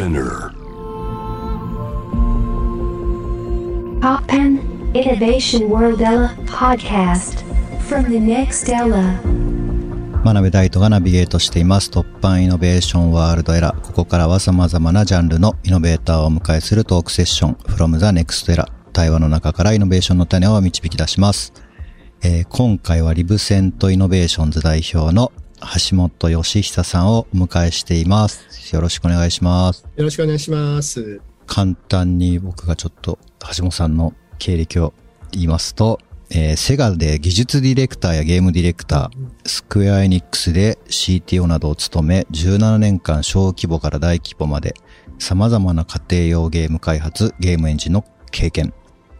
Spinear. Toppan Innovation World Era podcast from the next era. 真鍋大度がナビゲートしています。 Toppan Innovation World Era。ここからは様々なジャンルのイノベーターをお迎えするトークセッション from the next era。対話の中からイノベーションの種を導き出します。えー今回はリブセントイノベーションズ代表の橋本義久さんをお迎えしています。よろしくお願いします。よろしくお願いします。簡単に僕がちょっと橋本さんの経歴を言いますと、えーセガで技術ディレクターやゲームディレクター、スクエアエニックスで CTO などを務め、17年間小規模から大規模まで様々な家庭用ゲーム開発、ゲームエンジンの経験。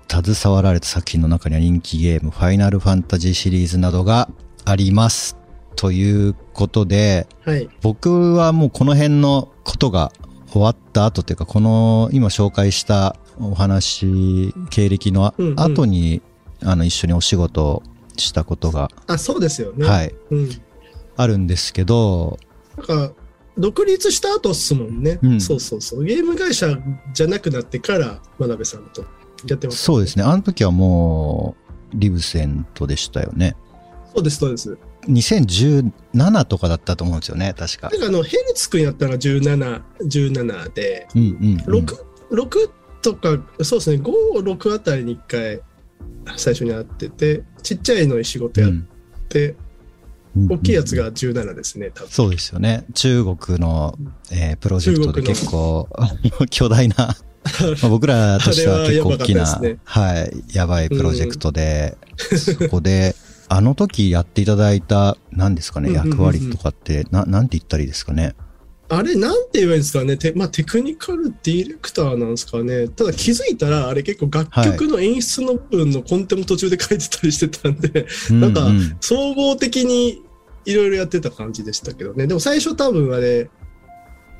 携わられた作品の中には人気ゲーム、ファイナルファンタジーシリーズなどがあります。ということで、はい。僕はもうこの辺のことが終わった後というか、この今紹介したお話、経歴のうんうん後に、あの一緒にお仕事をしたことが、あ、そうですよね。はい、うん。あるんですけど、なんか、独立した後っすもんね、うんそうそうそう。ゲーム会社じゃなくなってから、真鍋さんとやってます、そうですね。あの時はもう、リブセントでしたよね。そうです、そうです。2017とかだったと思うんですよね、確かな。んかあの、ヘルツくんやったら17、17で、うんうん、うん。6、6とか、そうですね、5、6あたりに1回、最初に会ってて、ちっちゃいの仕事やって、うん大きいやつ。が17ですね、多分。そうですよね。中国の、えープロジェクトで結構、巨大な、ま あ僕らとしては結構大きな、ねはい、やばいプロジェクトで、そこで、あの時やっていただいた、何ですかね、役割とかって、な、なんて言ったらいいですかね？あれ、なんて言えばいいんですかね？てまあ、テクニカルディレクターなんですかね？ただ気づいたら、あれ結構楽曲の演出の部分のコンテも途中で書いてたりしてたんで、なんか総合的にいろいろやってた感じでしたけどね。でも最初多分あれ、あ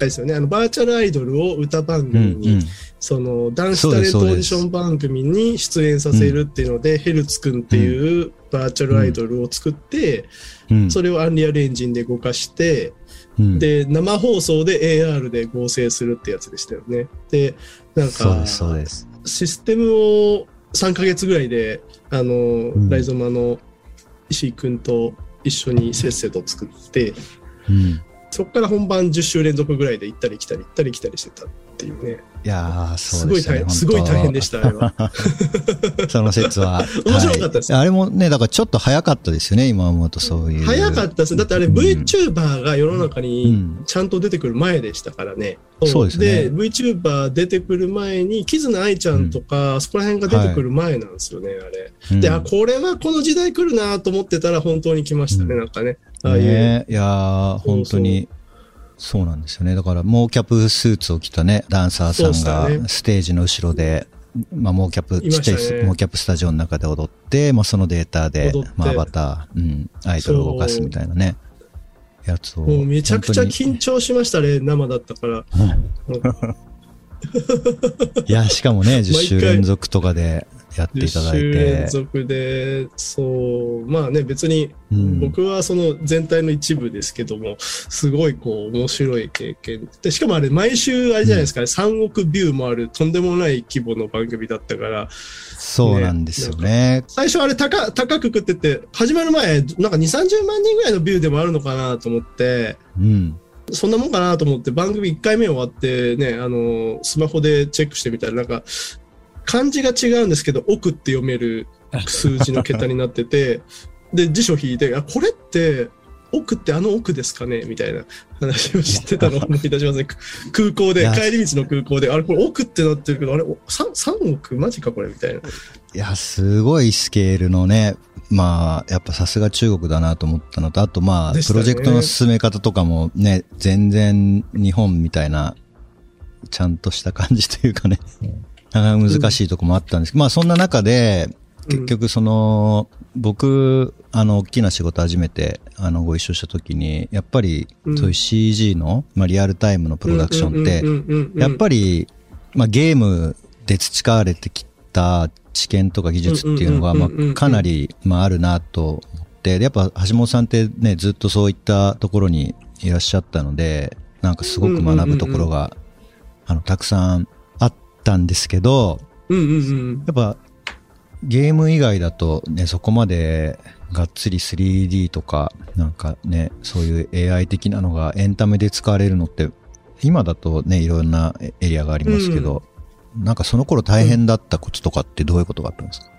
れですよね。あの、バーチャルアイドルを歌番うん組に、うんその、男子タレントオーディション番組に出演させるっていうので、ヘルツくんっていうバーチャルアイドルを作って、うんそれをアンリアルエンジンで動かして、うんで、生放送で AR で合成するってやつでしたよね。で、なんか。システムを3ヶ月ぐらいで、あの、んライゾマの石井くんと一緒にせっせと作って、うん。そこから本番10週連続ぐらいで行ったり来たり行ったり来たりしてたっていうね。いやそうでしたね。ごい大変、すごい大変でした、あれは。その説は。面白かったですはいあれもね、だからちょっと早かったですよね、今思うとそういう。早かったです。だってあれうん VTuber が世の中うにんちゃんと出てくる前でしたからね。そうですねで、VTuber 出てくる前に、キズナアイちゃんとか、そこら辺が出てくる前なんですよね、あれ。うんで、あ、これはこの時代来るなと思ってたら本当に来ましたね、うんなんかね。ああいう。ねいやー、本当に、そうなんですよね。だから、モーキャプスーツを着たね、ダンサーさんそうがステージの後ろで、まあ、モーキャプ、いましたねちっちゃいモーキャプスタジオの中で踊って、まあ、そのデータでまあ、アバター、うん、アイドルを動かすみたいなね、やつを。もうめちゃくちゃ緊張しましたね、生だったから。いや、しかもね、10毎週回連続とかでやっていただい10週連て。続で、そう、まあね、別にうん僕はその全体の一部ですけども、すごいこう面白い経験。で、しかもあれ毎週あれじゃないですか、ね3億ビューもあるとんでもない規模の番組だったから、そうなんですよね。最初あれ高高く食ってて、始まる前、なんか2、30万人ぐらいのビューでもあるのかなと思って、うん。そんなもんかなと思って番組1回目終わってね、あの、スマホでチェックしてみたら、なんか、漢字が違うんですけど、奥って読める数字の桁になってて、で、辞書引いて、あ、これって、奥ってあの奥ですかね？みたいな話を知ってたのを思い出しますね。く空港で帰り道の空港で、あれこれ奥ってなってるけど、あれ 3, 3億？マジかこれ？みたいな。いや、すごいスケールのね、まあ、やっぱさすが中国だなと思ったのと、あとまあ、ね。プロジェクトの進め方とかもね、全然日本みたいな、ちゃんとした感じというかね、難しいとこもあったんです。けど、まあそんな中で、結局その、僕、あの、大きな仕事初めて、あの、ご一緒した時に、やっぱり、うん。そういう CG の、まあリアルタイムのプロダクションって、てやっぱり、まあ、ゲームで培われてきた知見とか技術っていうのが、まうんうんうんうんうん。あ、かなり、まあ、あるなと思って、でやっぱ橋本さんってね、ずっとそういったところにいらっしゃったので、なんかすごく学ぶところがあの、たくさんあったんですけど、うんうんうん。やっぱ、ゲーム以外だとね、そこまでがっつり 3D とか、なんかね、そういう AI 的なのがエンタメで使われるのって、今だとね、いろんなエリアがありますけど、なんかその頃大変だったコツとかってどういうことがあったんですか？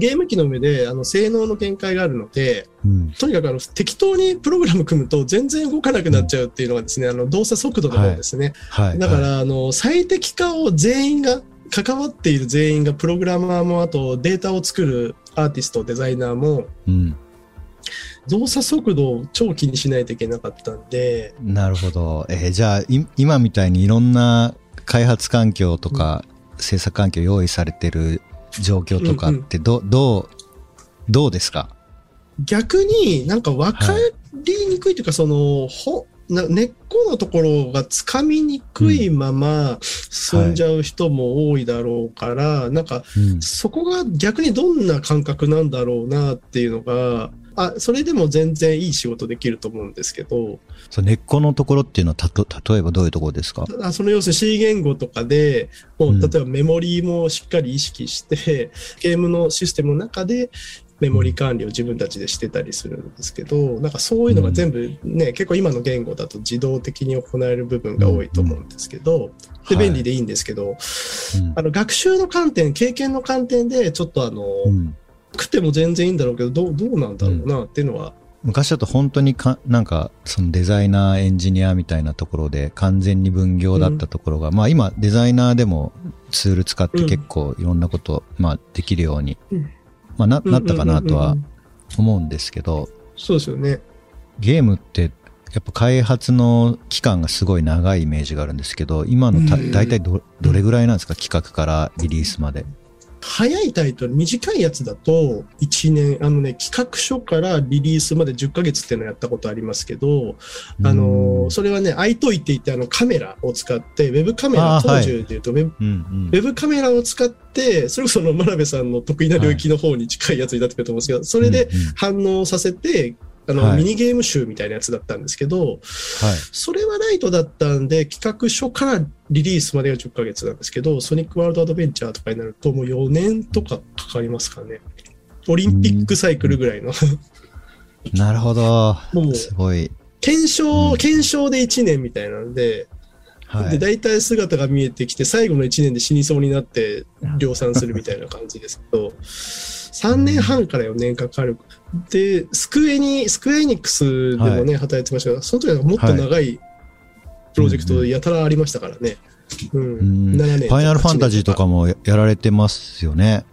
ゲーム機の上であの性能の限界があるので、うん。とにかくあの適当にプログラム組むと全然動かなくなっちゃうっていうのがですね、あの動作速度の方ですね。はい。だかはい、ら、あの、最適化を全員が、関わっている全員が、プログラマーも、あとデータを作るアーティスト、デザイナーも、うん。動作速度を超気にしないといけなかったんで、なるほど。えーじゃあ、い今みたいにいろんな開発環境とか、制作環境用意されてる状況とかってど、どう、どうですか？逆になんか分かりにくいというか、その、ほ、な根っこのところがつかみにくいまま進んじゃう人も多いだろうから、なんかうん。そこが逆にどんな感覚なんだろうなっていうのが、あ、それでも全然いい仕事できると思うんですけど、そう根っこのところっていうのはたと、例えばどういうところですか？あその要するに C 言語とかで、もううん。例えばメモリーもしっかり意識して、ゲームのシステムの中でメモリ管理を自分たちでしてたりするんですけど、なんかそういうのが全部ね、結構今の言語だと自動的に行える部分が多いと思うんですけど、で、はい便利でいいんですけど、うん。あの学習の観点、経験の観点で、ちょっとあの、うん食っても全然いいんだろうけど、どう、どうなんだろうなっていうのは、昔だと本当にか、なんか、そのデザイナー、エンジニアみたいなところで完全に分業だったところが、まあ今デザイナーでもツール使って結構いろんなこと、まあできるように、うん。まあな、なったかなとはうん。うんうんうん思うんですけど、そうですよね。ゲームってやっぱ開発の期間がすごい長いイメージがあるんですけど、今のたうん。大体どどれぐらいなんですか？企画からリリースまで。早いタイトル、短いやつだと、1年、あのね、企画書からリリースまで10ヶ月っていうのやったことありますけど、あのー、それはね、iToy って言って、あの、カメラを使って、ウェブカメラ、当時で言うとウェブ、うんうん。ウェブカメラを使って、それこそあの真鍋さんの得意な領域の方に近いやつになってくると思うんですけど、それで反応させて、あの、はいミニゲーム集みたいなやつだったんですけど、はい。それはライトだったんで、企画書からリリースまでが10ヶ月なんですけど、ソニックワールドアドベンチャーとかになるともう4年とかかかりますかね。オリンピックサイクルぐらいの。なるほど。もうすごい。検証、うん検証で1年みたいなんで、で、はい。大体姿が見えてきて、最後の1年で死にそうになって量産するみたいな感じですけど、3年半から4年かかる。で、スクエニ、スクエニックスでもね、働いてましたが、その時はもっと長いプロジェクトやたらありましたからね。うん。うん7年ファイナルファンタジーとかも。もややられてますよね。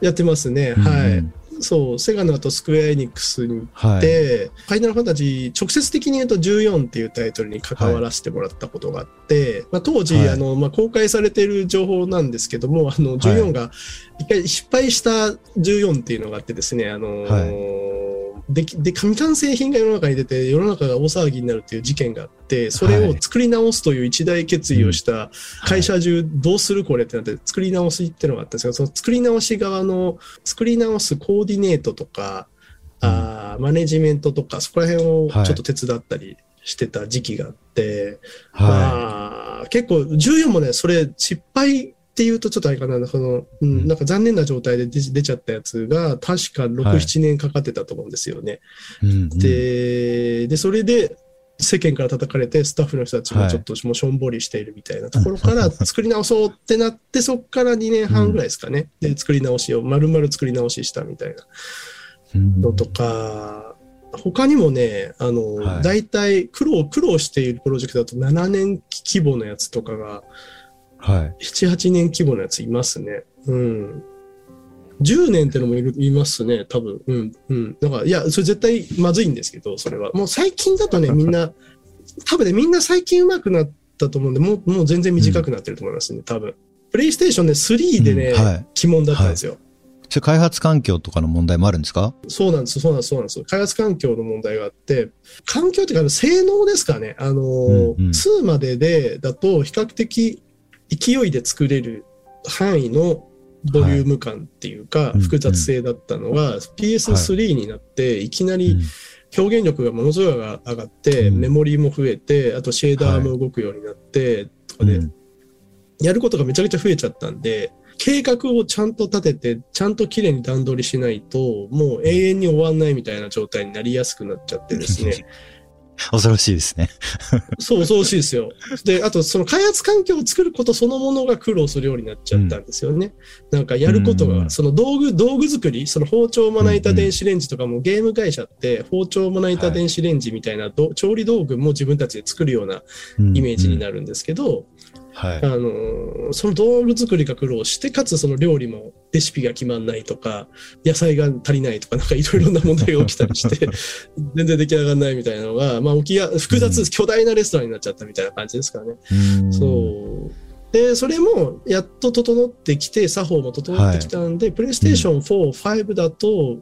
やってますね。うんはい。そう、セガの後スクエアエニックスにはい。で、ファイナルファンタジー、直接的に言うと14っていうタイトルに関わらせてもらったことがあって、まあ、当時、はい。あの、まあ、公開されている情報なんですけども、あの、14が、一回失敗した14っていうのがあってですね、あのーできで、未完成品が世の中に出て、世の中が大騒ぎになるっていう事件があって、それを作り直すという一大決意をした会社中どうするこれってなって作り直しっていうのがあったんですけど、その作り直し側の作り直すコーディネートとか、あーマネジメントとか、そこら辺をちょっと手伝ったりしてた時期があって、はまあ、結構14もね、それ失敗っていうとちょっとあれかな、その、ううん。ん、なんか残念な状態で出出ちゃったやつが、確か6、はい7年かかってたと思うんですよね。い。うんうん。で、で、それで、世間から叩かれて、スタッフの人たちもちょっともうしょんぼりしているみたいなところから作り直そうってなって、そこから2年半ぐらいですかね。で、作り直しを、丸々作り直ししたみたいなうん。のとか、他にもね、あの、はい。大体苦労、苦労しているプロジェクトだと7年規模のやつとかが、はい。7、8年規模のやついますね。うん。10年ってのもいるいますね、多分。うん、うん。だから、いや、それ絶対まずいんですけど、それは。もう最近だとね、みんな、多分ね、みんな最近上手くなったと思うんで、もう、もう全然短くなってると思いますね、多分。プレイステーションで3でね、うんはい鬼門だったんですよ。それ開発環境とかの問題もあるんですか？そうなんです、そうなんです、そうなんです。開発環境の問題があって、環境っていうか、性能ですかね。あの、うんうん2までで、だと比較的勢いで作れる範囲のボリューム感っていうか、うん複雑性だったのが、PS3 になって、い。きなり表現力がものすごい上がって、うん。メモリーも増えて、あとシェーダーも動くようになって、とかで、うん。やることがめちゃくちゃ増えちゃったんで、計画をちゃんと立てて、ちゃんと綺麗に段取りしないと、もう永遠に終わんないみたいな状態になりやすくなっちゃってですね。恐ろしいですね。そう、恐ろしいですよ。で、あと、その開発環境を作ることそのものが苦労するようになっちゃったんですよね。なんかやることが、うんその道具、道具作り、その包丁まな板電子レンジとかもゲーム会社って包丁まな板電子レンジみたいなど、調理道具も自分たちで作るようなイメージになる。るんですけど、はいあ。のーその道具作りが苦労して、かつその料理もレシピが決まんないとか、野菜が足りないとか、なんかいろいろな問題が起きたりして、全然出来上がらないみたいなのが、まあ起きや、複雑、うん巨大なレストランになっちゃったみたいな感じですからね。うんそう。で、それもやっと整ってきて、作法も整ってきたんで、プレイステーション4、5だと、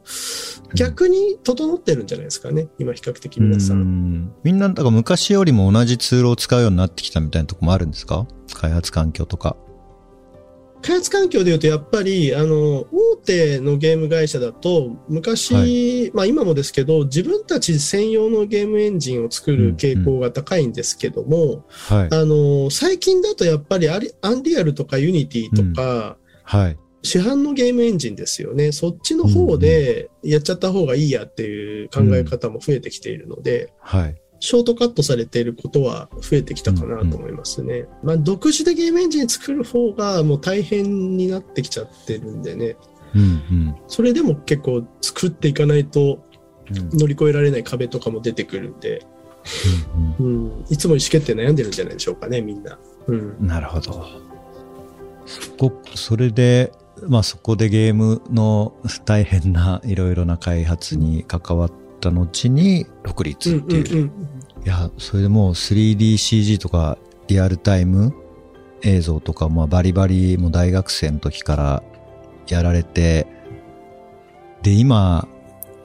逆に整ってるんじゃないですかね。今比較的皆さ。うんんみんな、だから昔よりも同じツールを使うようになってきたみたいなとこもあるんですか？開発環境とか。開発環境で言うと、やっぱり、あの、大手のゲーム会社だと、昔、はまあ今もですけど、自分たち専用のゲームエンジンを作る傾向が高いんですけども、はい。あの、最近だとやっぱり Unreal とか Unity とか、はい。市販のゲームエンジンですよね。そっちの方でやっちゃった方がいいやっていう考え方も増えてきているので、はい。ショートカットされていることは増えてきたかなと思いますね。まあ、独自でゲームエンジン作る方がもう大変になってきちゃってるんでね。うんうんそれでも結構作っていかないとうん乗り越えられない壁とかも出てくるんで、うんうん、いつも意思決定悩んでるんじゃないでしょうかね、みんな。うん。なるほど。そこ、それで、まあそこでゲームの大変ないろいろな開発に関わった後に独うん立っていう。うんうん。いや、それでもう 3DCG とかリアルタイム映像とか、まあバリバリもう大学生の時からやられて、で、今、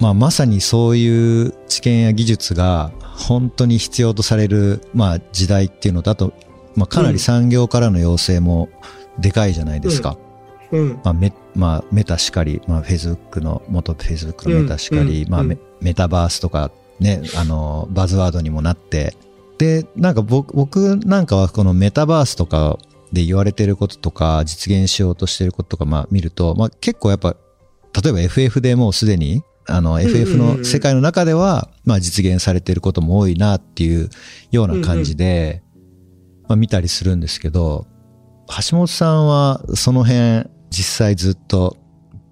まあまさにそういう知見や技術が本当に必要とされる、まあ時代っていうのと、あと、まあかなり産業からの要請もでかいじゃないですか。うん。まあメ、まあメタしかり、まあ Facebook の、元 Facebook のメタしかり、まあメうんうんメタバースとかね、あの、バズワードにもなって、で、なんか僕、僕なんかはこのメタバースとかで言われてることとか、実現しようとしてることとか、まあ見ると、まあ結構やっぱ、例えば FF でもうすでに、あの、FF の世界の中では、まあ実現されてることも多いなっていうような感じで、まあ見たりするんですけど、橋本さんはその辺、実際ずっと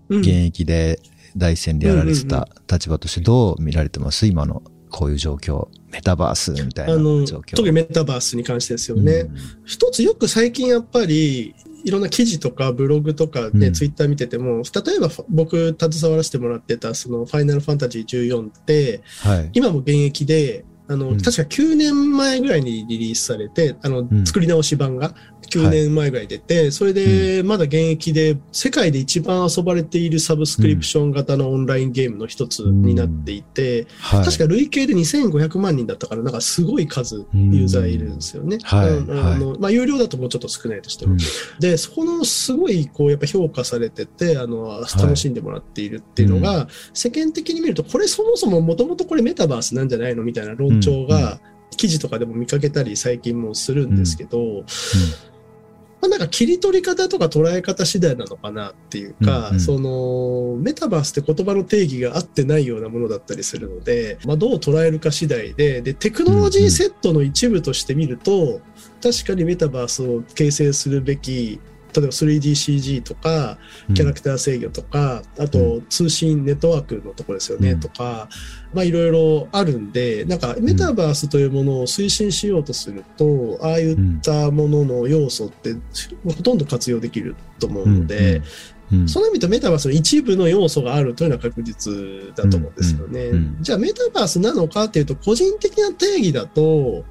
うん現役で第一線でやられてた立場としてどう見られてます？今のこういう状況。メタバースみたいな状況。特にメタバースに関してですよね。うん一つよく最近やっぱり、いろんな記事とかブログとかね、うんツイッター見てても、例えば僕携わらせてもらってたそのファイナルファンタジー14って、はい。今も現役で、あの、うん確か9年前ぐらいにリリースされて、あの、ん作り直し版が9年前ぐらい出て、それでまだ現役で世界で一番遊ばれているサブスクリプション型のオンラインゲームの一つになっていて、はい。確か累計で2500万人だったから、なんかすごい数ユーザーいるんですよね。はい。うんあのまあ、有料だともうちょっと少ないとしても。うん。で、そこのすごい、こう、やっぱ評価されてて、あの、楽しんでもらっているっていうのが、世間的に見ると、これそもそももともとこれメタバースなんじゃないのみたいな論調うん。うが、記事とかでも見かけたり最近もするんですけど、まあ、なんか切り取り方とか捉え方次第なのかなっていうか、うんうん。そのメタバースって言葉の定義が合ってないようなものだったりするので、まあ、どう捉えるか次第ででテクノロジーセットの一部として見ると、確かにメタバースを形成するべき例えば 3DCG とかキャラクター制御とか、あと通信ネットワークのところですよね、うん。とか、まあいろいろあるんで、なんかメタバースというものを推進しようとすると、ああいったものの要素ってほとんど活用できると思うので、うん。その意味とメタバースの一部の要素があるというのは確実だと思うんですよね。うん。うん。じゃあメタバースなのかっていうと、個人的な定義だと、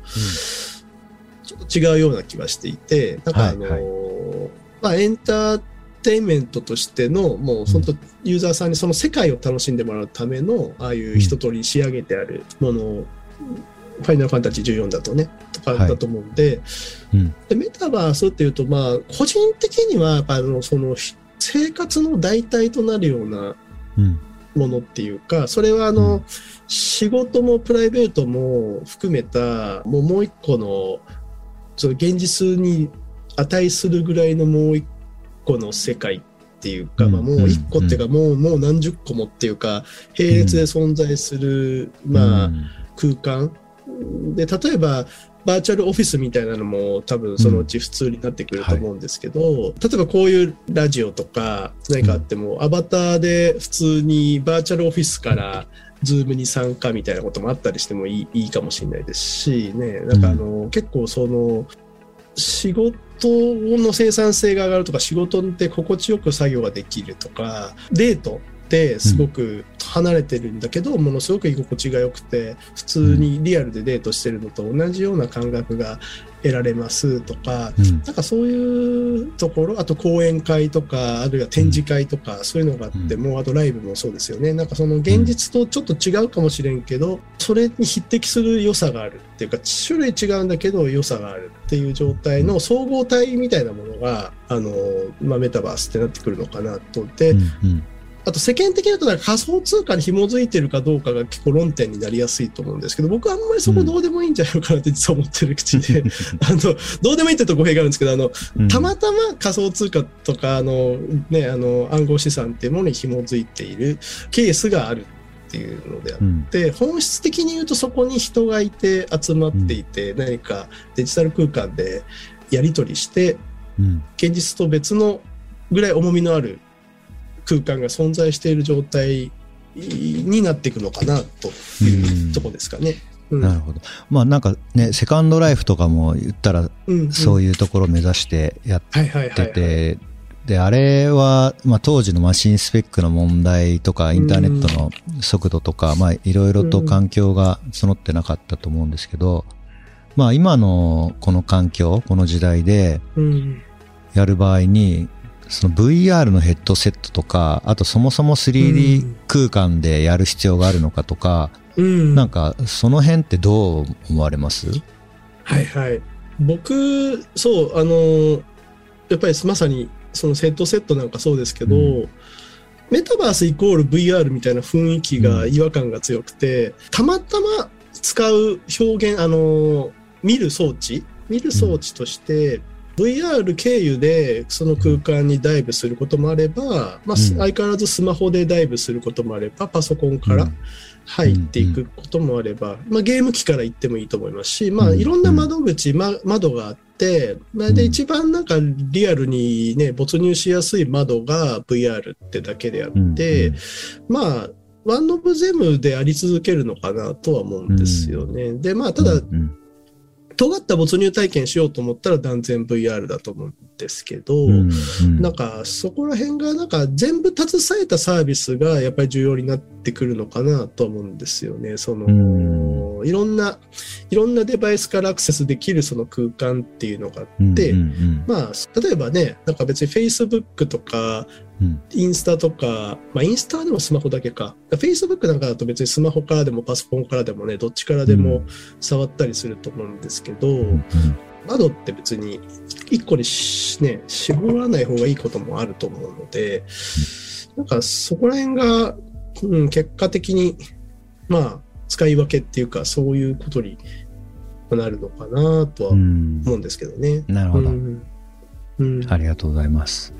ちょっと違うような気がしていて、なんかあの、はいまあエンターテインメントとしての、もう本当ユーザーさんにその世界を楽しんでもらうための、ああいう一通り仕上げてあるものを、ファイナルファンタジー14だとね、とかだと思うんで、うん。でメタバースっていうと、まあ、個人的には、やっぱあの、その、ひ生活の代替となるようなうん。ものっていうか、それはあの、うん。仕事もプライベートも含めた、もうもう一個の、その現実に値するぐらいのもう一個の世界っていうか、うんまあ、もう一個っていうか、もうもう何十個もっていうか並列で存在する、まあ、空間。で例えばバーチャルオフィスみたいなのも多分そのうち普通になってくると思うんですけど、例えばこういうラジオとか何かあっても、アバターで普通にバーチャルオフィスからズームに参加みたいなこともあったりしてもいいいいかもしれないですしねなんかあの、結構その仕事の生産性が上がるとか仕事って心地よく作業ができるとかデートってすごく離れてるんだけど、ものすごく居心地が良くて普通にリアルでデートしてるのと同じような感覚が得られますとか、うん。なんかそういうところあと講演会とかあるいは展示会とか、そういうのがあっても、あとライブもそうですよね。なんかその現実とちょっと違うかもしれんけど、それに匹敵する良さがあるっていうか種類違うんだけど良さがあるっていう状態の総合体みたいなものがあの、まあ、メタバースってなってくるのかなと。で、うんうんあと世間的に言うとなんか仮想通貨に紐づいてるかどうかが結構論点になりやすいと思うんですけど、僕はあんまりそこどうでもいいんじゃないのかなって実は思ってる口で、あの、どうでもいいってと語弊があるんですけど、あの、うん。たまたま仮想通貨とか、あの、ね、あの、暗号資産っていうものに紐づいているケースがあるっていうのであって、うん。で本質的に言うとそこに人がいて集まっていて、何かデジタル空間でやり取りしてうん。現実と別のぐらい重みのある空間が存在している状態になっていくのかなというとこですかね。うん。なるほど。まあなんかね、セカンドライフとかも言ったらうんそういうところを目指してやってて、で、あれは、まあ当時のマシンスペックの問題とか、インターネットの速度とか、まあいろいろと環境が揃ってなかったと思うんですけど、まあ今のこの環境、この時代でうん。やる場合に、その VR のヘッドセットとか、あとそもそもう 3D ん。空間でやる必要があるのかとか、うん。なんかその辺ってどう思われます？はいはい。僕、そう、あの、やっぱりまさにそのセットセットなんかそうですけど、うメタバースイコール VR みたいな雰囲気が違和感が強くて、たまたま使う表現、あの、見る装置？見る装置として、VR 経由でその空間にダイブすることもあれば、まあ、うん。相変わらずスマホでダイブすることもあれば、パソコンからうん。入っていくこともあれば、まあ、ゲーム機から行ってもいいと思いますし、まあ、うん。いろんな窓口、ま、窓があって、まあ、でうん。一番なんかリアルにね、没入しやすい窓が VR ってだけであって、うんまあ、ワンオブゼムであり続けるのかなとは思うんですよね。で、まあ、ただ、うん尖った没入体験しようと思ったら断然 VR だと思うんですけど、うんうんなんかそこら辺がなんか全部携えたサービスがやっぱり重要になってくるのかなとは思うんですよね。その、ういろんな、いろんなデバイスからアクセスできるその空間っていうのがあって、うんうんまあ、例えばね、なんか別に Facebook とか、うん。インスタとか、まあ、インスタでもスマホだけか。Facebook なんかだと別にスマホからでもパソコンからでもね、どっちからでも触ったりすると思うんですけど、うんうん。窓って別に一個にしね、絞らない方がいいこともあると思うので、なんかそこら辺が、うん、結果的に、まあ、使い分けっていうか、そういうことになるのかなとはうん思うんですけどね。なるほど、うんうんありがとうございます。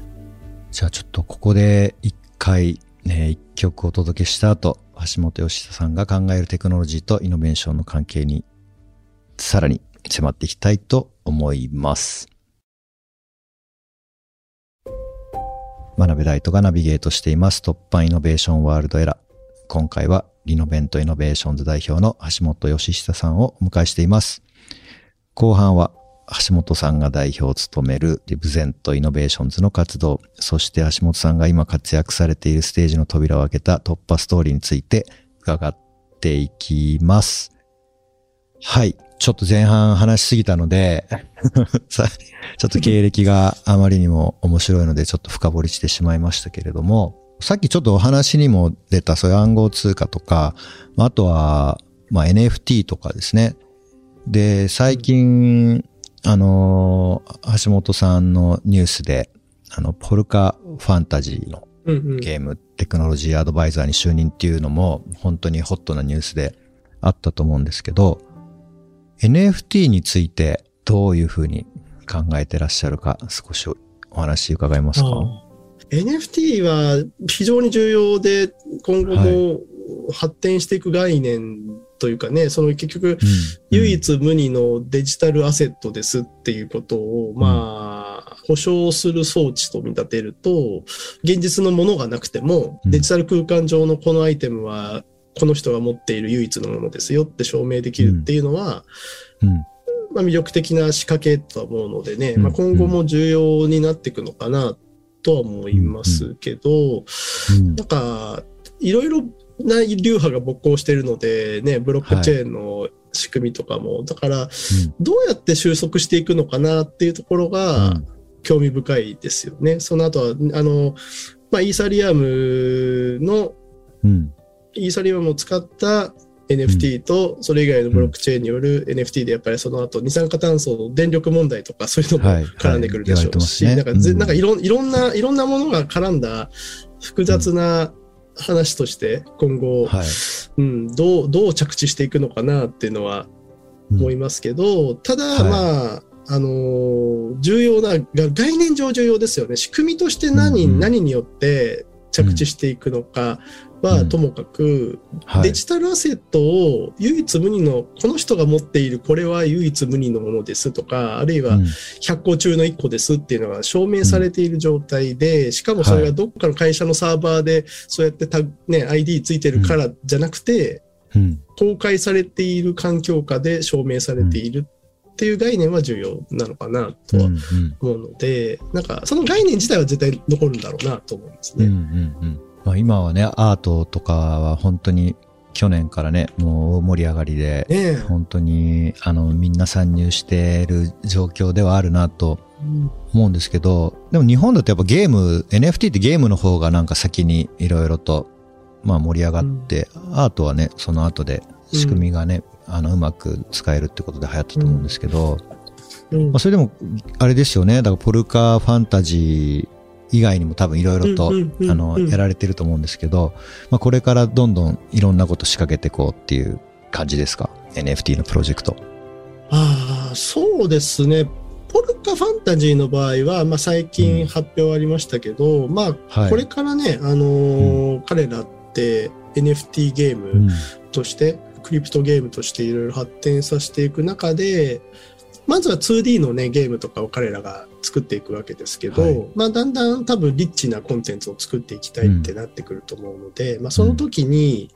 じゃあちょっとここで一回ね、一曲お届けした後、橋本善久さんが考えるテクノロジーとイノベーションの関係にさらに迫っていきたいと思います。真鍋大度がナビゲートしています突破 Innovation World Era。今回はリブセントイノベーションズ代表の橋本善久さんをお迎えしています。後半は橋本さんが代表を務めるリブセントイノベーションズの活動、そして橋本さんが今活躍されているステージの扉を開けた突破ストーリーについて伺っていきます。はい。ちょっと前半話しすぎたので、さちょっと経歴があまりにも面白いのでちょっと深掘りしてしまいましたけれども、さっきちょっとお話にも出たそういう暗号通貨とか、まああとは、まあ NFT とかですね。で、最近、あのー橋本さんのニュースで、あの、ポルカファンタジーのうんうん。ゲームテクノロジーアドバイザーに就任っていうのも本当にホットなニュースであったと思うんですけど、NFT についてどういうふうに考えてらっしゃるか、少しお話伺えますか？NFT は非常に重要で、今後も発展していく概念というかね、その結局、唯一無二のデジタルアセットですっていうことを、まあ、保証する装置と見立てると、現実のものがなくても、デジタル空間上のこのアイテムは、この人が持っている唯一のものですよって証明できるっていうのは、まあ、魅力的な仕掛けとは思うのでね、まあ、今後も重要になっていくのかなとは思いますけど、なんか、いろいろな流派が勃興してるので、ね、ブロックチェーンの仕組みとかも、はい、だから、どうやって収束していくのかなっていうところが、興味深いですよね。その後は、あの、まあ、イーサリアムの、うん、イーサリアムを使った NFT と、それ以外のブロックチェーンによる NFT でやっぱりその後二酸化炭素の電力問題とかそういうのも絡んでくるでしょうし、なんかなんかいろいろんな、いろんなものが絡んだ複雑な話として今後、はい、うん、どう、どう着地していくのかなっていうのは思いますけど、うん、ただ、まあ、あのー、重要な、概念上重要ですよね。仕組みとして何、何によって着地していくのか、はともかく、うんはい、デジタルアセットを唯一無二の、この人が持っているこれは唯一無二のものですとか、あるいは100個中の1個ですっていうのが証明されている状態で、しかもそれがどっかの会社のサーバーでそうやってた、ね、ID ついてるからじゃなくて、公開されている環境下で証明されているっていう概念は重要なのかなとは思うので、うん。うん、なんかその概念自体は絶対残るんだろうなと思いますね。うんうんうんまあ、今はね、アートとかは本当に去年からね、もう大盛り上がりで、ね、本当に、あの、みんな参入している状況ではあるなと思うんですけど、でも日本だとやっぱゲーム、NFT ってゲームの方がなんか先にいろいろと、まあ盛り上がって、うん、アートはね、その後で仕組みがね、うん、あの、うまく使えるってことで流行ったと思うんですけど、うん、まあ、それでも、あれですよね。だからポルカファンタジー以外にも多分いろいろと、あの、やられてると思うんですけど、まあ、これからどんどんいろんなこと仕掛けていこうっていう感じですか ?NFT のプロジェクト。ああ、そうですね。ポルカファンタジーの場合は、まあ、最近発表ありましたけど、うん、まあ、これからね、あのーうん、彼らって NFT ゲームとして、うん、クリプトゲームとしていろいろ発展させていく中で、まずは 2D のね、ゲームとかを彼らが作っていくわけですけど、はい、まあだんだん多分リッチなコンテンツを作っていきたいってなってくると思うので、うん、まあその時に、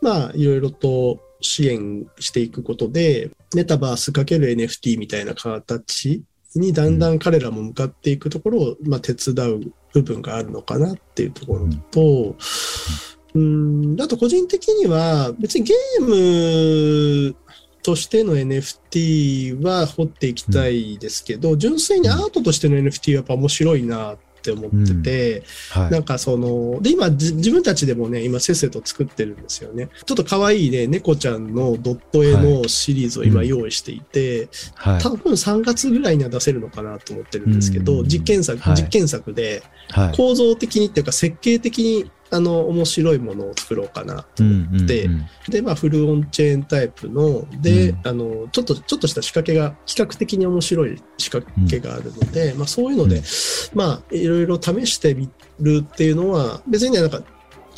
まあいろいろと支援していくことで、メタバースかける NFT みたいな形にだんだん彼らも向かっていくところを、まあ、手伝う部分があるのかなっていうところと、うん、あと個人的には別にゲームとしての NFT は掘っていきたいですけど、うん、純粋にアートとしての NFT はやっぱ面白いなって思ってて、うん。はい、なんかその、で、今自分たちでもね、今せっせと作ってるんですよね。ちょっと可愛いね、猫ちゃんのドット絵のシリーズを今用意していて、はい、多分3月ぐらいには出せるのかなと思ってるんですけど、実験作、実験作で、構造的にっていうか設計的にあの、面白いものを作ろうかなと思って、うんうんうん、で、まあ、フルオンチェーンタイプの、で、うん、あの、ちょっと、ちょっとした仕掛けが、比較的に面白い仕掛けがあるので、うん、まあ、そういうので、うん、まあ、いろいろ試してみるっていうのは、別になんか、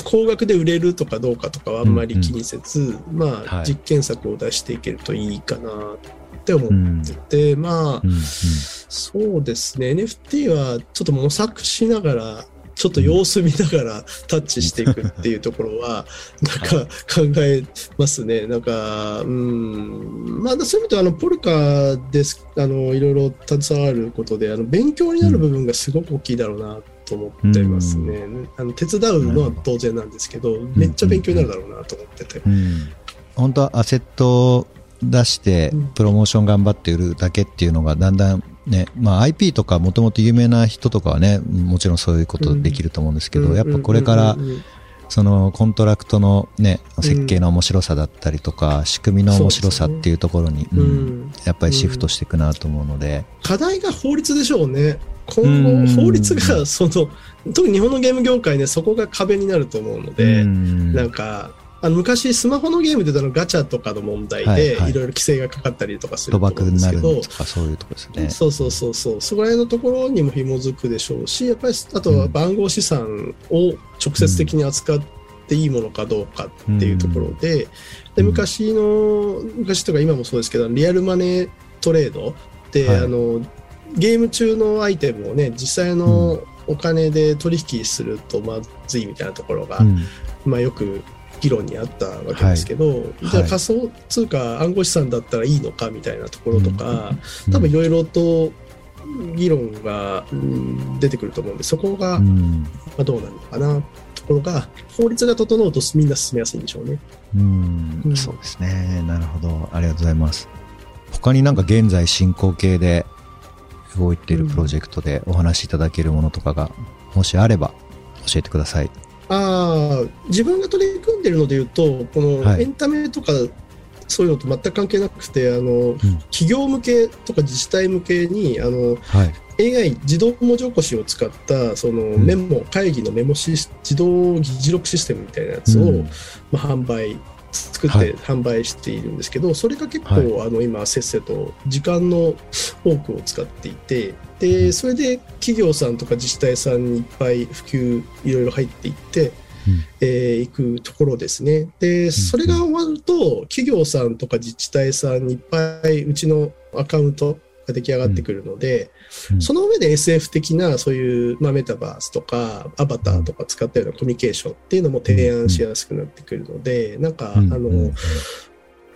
高額で売れるとかどうかとかはあんまり気にせず、うんうん、まあ、実験作を出していけるといいかなって思って。て、うん、まあ、うんうん、そうですね、NFT はちょっと模索しながら、ちょっと様子見ながらタッチしていくっていうところは、なんか考えますね。なんか、うん。まあ、そういう意味であの、ポルカです、あの、いろいろ携わることで、あの、勉強になる部分がすごく大きいだろうなと思ってますね。うん、あの手伝うのは当然なんですけど、めっちゃ勉強になるだろうなと思ってて。うん、本当はアセットを出して、プロモーション頑張って売るだけっていうのがだんだんね、まあ IP とかもともと有名な人とかはね、もちろんそういうことできると思うんですけど、やっぱこれから、そのコントラクトのね、設計の面白さだったりとか、仕組みの面白さっていうところに、うん、やっぱりシフトしていくなと思うので。課題が法律でしょうね。今後、法律が、その、特に日本のゲーム業界ね、そこが壁になると思うので、なんか、あの昔スマホのゲームで言うとあのガチャとかの問題ではいはい。いろいろ規制がかかったりとかする賭と思うんですけ博になるど、とかそういうとこですね。そうそうそうそう、そこら辺のところにも紐づくでしょうし、やっぱりあとは番号資産を直接的に扱っていいものかどうかっていうところで、でうん。昔の、昔とか今もそうですけど、リアルマネートレードで、はい。あのゲーム中のアイテムをね、実際のお金で取引するとまずいみたいなところが、うん。まあ、よく議論にあったわけですけど、いじゃあ仮想通貨暗号資産だったらいいのかみたいなところとか、多分いろいろと議論が、うん出てくると思うんで、そこが、まうんあ、どうなるのかなところが、法律が整うとみんな進めやすいんでしょうね。うんうんそうですね。なるほど。ありがとうございます。他になんか現在進行形で動いているプロジェクトでお話しいただけるものとかが、もしあれば教えてください。ああ、自分が取り組んでるので言うと、このはい。エンタメとか、そういうのと全く関係なくて、あの、企業向けとか自治体向けに、あの、はい。AI 自動文字起こしを使ったそのん。メモ、会議のメモシス自動議事録システムみたいなやつを、うん。まあ、販売作っはい。て販売しているんですけど、それが結構、はい。あの今せっせと時間の多くを使っていてでそれで企業さんとか自治体さんにいっぱい普及いろいろ入っていって、うん。えー行くところですね。でそれが終わると企業さんとか自治体さんにいっぱいうちのアカウントが出来上がってくるので、うん。その上で SF 的なそういう、まあ、メタバースとかアバターとか使ったようなコミュニケーションっていうのも提案しやすくなってくるので、なんか、うん。あの、うん。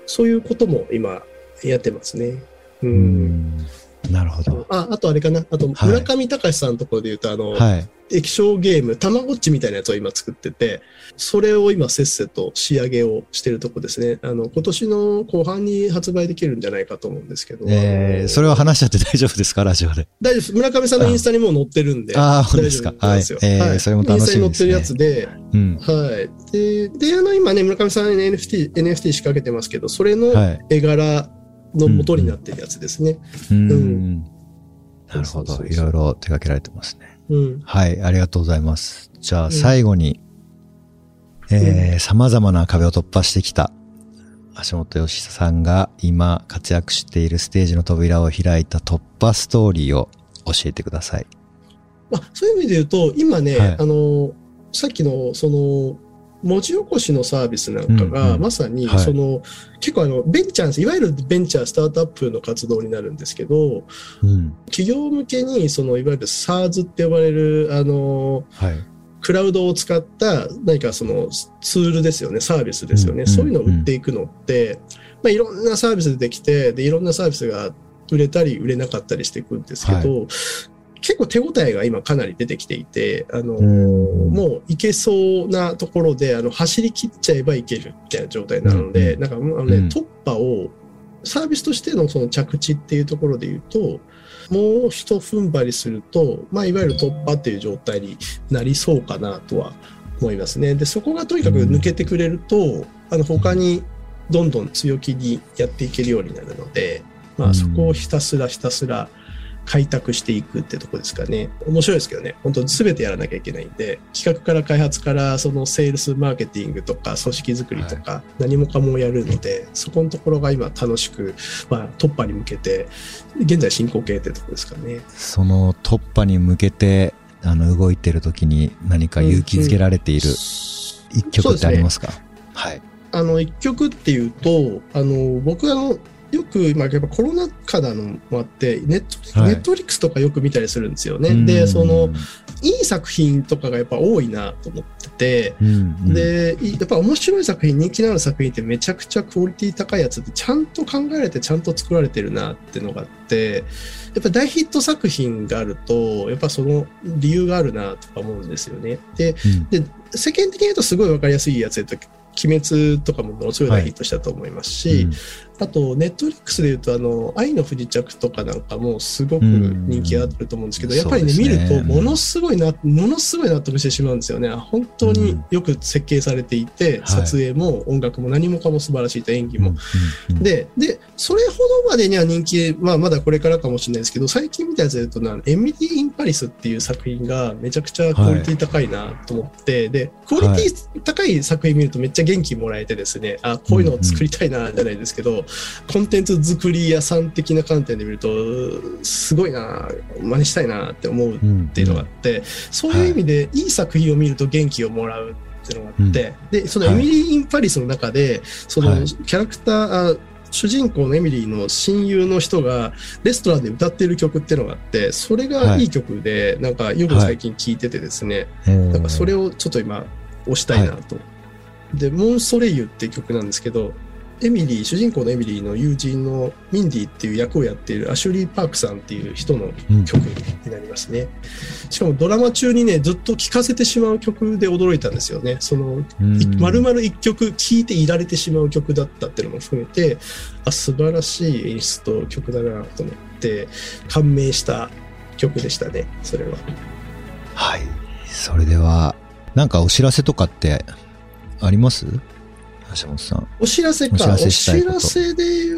そういうことも今やってますね。う。うんんなるほど。あ、あとあれかな。あと、はい村上隆さんのところで言うと、あの、はい。液晶ゲーム、たまごっちみたいなやつを今作ってて、それを今せっせと仕上げをしてるとこですね。あの、今年の後半に発売できるんじゃないかと思うんですけど。えー、それは話しちゃって大丈夫ですか？ラジオで。大丈夫です。村上さんのインスタにもう載ってるんで。ああ、本当ですか？はい。えーはいそれも楽しみです、ね。インスタに載ってるやつで、うん。はい。で、で、あの、今ね、村上さん NFT、NFT 仕掛けてますけど、それのはい。の元になってるやつですね。うん。うんなるほど。いろいろ手掛けられてますね。うん。はい、ありがとうございます。じゃあん最後に、えー、様々な壁を突破してきた橋本義久さんが今活躍しているステージの扉を開いた突破ストーリーを教えてください。まあ、そういう意味で言うと、今ね、はいあの、さっきの、その、文字起こしのサービスなんかうんが、うん。まさに、はい。その、結構あの、ベンチャー、いわゆるベンチャー、スタートアップの活動になるんですけど、うん。企業向けに、その、いわゆる SARS って呼ばれる、あの、はい。クラウドを使った何かそのツールですよね、サービスですよね、うんそういうのを売っていくのって、まあ、いろんなサービス出てきてで、いろんなサービスが売れたり売れなかったりしていくんですけど、結構手応えが今かなり出てきていて、あのうん。もういけそうなところであの走り切っちゃえばいけるみたいな状態なので、うんなんかあの、ねうん。突破をサービスとしてのその着地っていうところで言うと、もう一踏ん張りすると、まあ、いわゆる突破っていう状態になりそうかなとは思いますね。で、そこがとにかく抜けてくれると、あの、他にどんどん強気にやっていけるようになるので、まあ、うん。そこをひたすらひたすら開拓していくってとこですかね。面白いですけどね。本当全てやらなきゃいけないんで、企画から開発からそのセールスマーケティングとか組織づくりとか何もかもやるので、そこのところが今楽しく、まあ、突破に向けて、現在進行形ってとこですかね。その突破に向けて、あの、動いてる時に何か勇気づけられている一曲ってありますか、はい。あの、一曲っていうと、あの、僕あの、よく、まあ、やっぱコロナ禍なのもあって、ネット、はい。ネットフリックスとかよく見たりするんですよね。うん。で、その、、いい作品とかがやっぱ多いなと思ってて、うんうん、で、いやっぱ面白い作品、人気のある作品ってめちゃくちゃクオリティ高いやつってちゃんと考えられてちゃんと作られてるなってのがあって、やっぱ大ヒット作品があると、やっぱその理由があるなとか思うんですよね。で、うん。で世間的に言うとすごいわかりやすいやつで鬼滅とかもものすごい大ヒットしたと思いますし、あと、ネットフリックスで言うと、あの、愛の不時着とかなんかもすごく人気あると思うんですけど、うんやっぱりね、ねると、ものすごいな、ものすごい納得してしまうんですよね。あ本当によく設計されていて、はい。撮影も音楽も何もかも素晴らしいと演技も。うんうん。で、で、それほどまでには人気、まあ、まだこれからかもしれないですけど、最近見たやつで言うとな、エミリー・イン・パリスっていう作品がめちゃくちゃクオリティ高いなと思って、で、クオリティ高い作品見るとめっちゃ元気もらえてですね、あ、こういうのを作りたいな、じゃないですけど、コンテンツ作り屋さん的な観点で見ると、すごいな、真似したいなって思ううんっていうのがあって、そういう意味でい。い作品を見ると元気をもらうっていうのがあって、で、そのエミリー・イン・パリスの中で、そのはい。キャラクター、あ主人公のエミリーの親友の人がレストランで歌ってる曲っていうのがあって、それがいい曲で、なんかよく最近聴いててですね、うんなんかそれをちょっと今押したいなと。で、モン・ソレイユって曲なんですけど、エミリー、主人公のエミリーの友人のミンディっていう役をやっているアシュリー・パークさんっていう人のうん曲になりますね。しかもドラマ中にね、ずっと聴かせてしまう曲で驚いたんですよね。その、うんい丸々一曲聴いていられてしまう曲だったっていうのも含めて、あ、素晴らしい演出と曲だなと思って、感銘した曲でしたね、それは。はい。それでは、なんかお知らせとかってあります？橋本さん。お知らせか。お知らせで言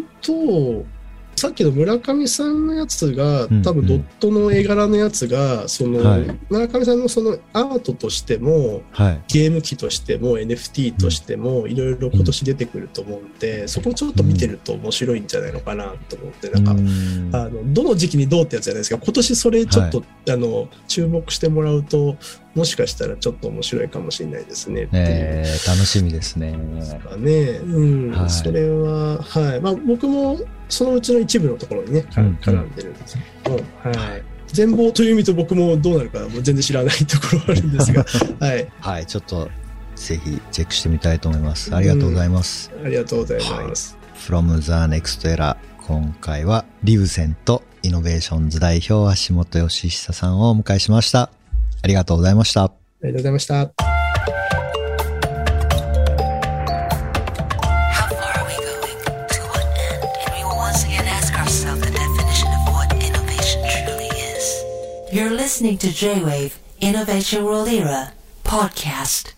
うと、さっきの村上さんのやつが、うん多分ドットの絵柄のやつが、その、はい。村上さんのそのアートとしても、はい。ゲーム機としても NFT としてもいろいろ今年出てくると思うんで、そこをちょっと見てると面白いんじゃないのかなと思って、なんか、うんあのどの時期にどうってやつじゃないですか。今年それちょっと、あの注目してもらうともしかしたらちょっと面白いかもしれないですね。えー、楽しみですね。かね、うん。はい。それは、はい。まあ、僕もそのうちの一部のところにね、絡んでるんですけど、はい、全貌という意味だと僕もどうなるかもう全然知らないところはあるんですが、はい、はい、ちょっと、ぜひチェックしてみたいと思います。ありがとうございます。ありがとうございます。from the next era 今回はリブセントイノベーションズ代表橋本義久さんをお迎えしました。ありがとうございました。ありがとうございました。Listening to J-Wave Innovation World Era podcast.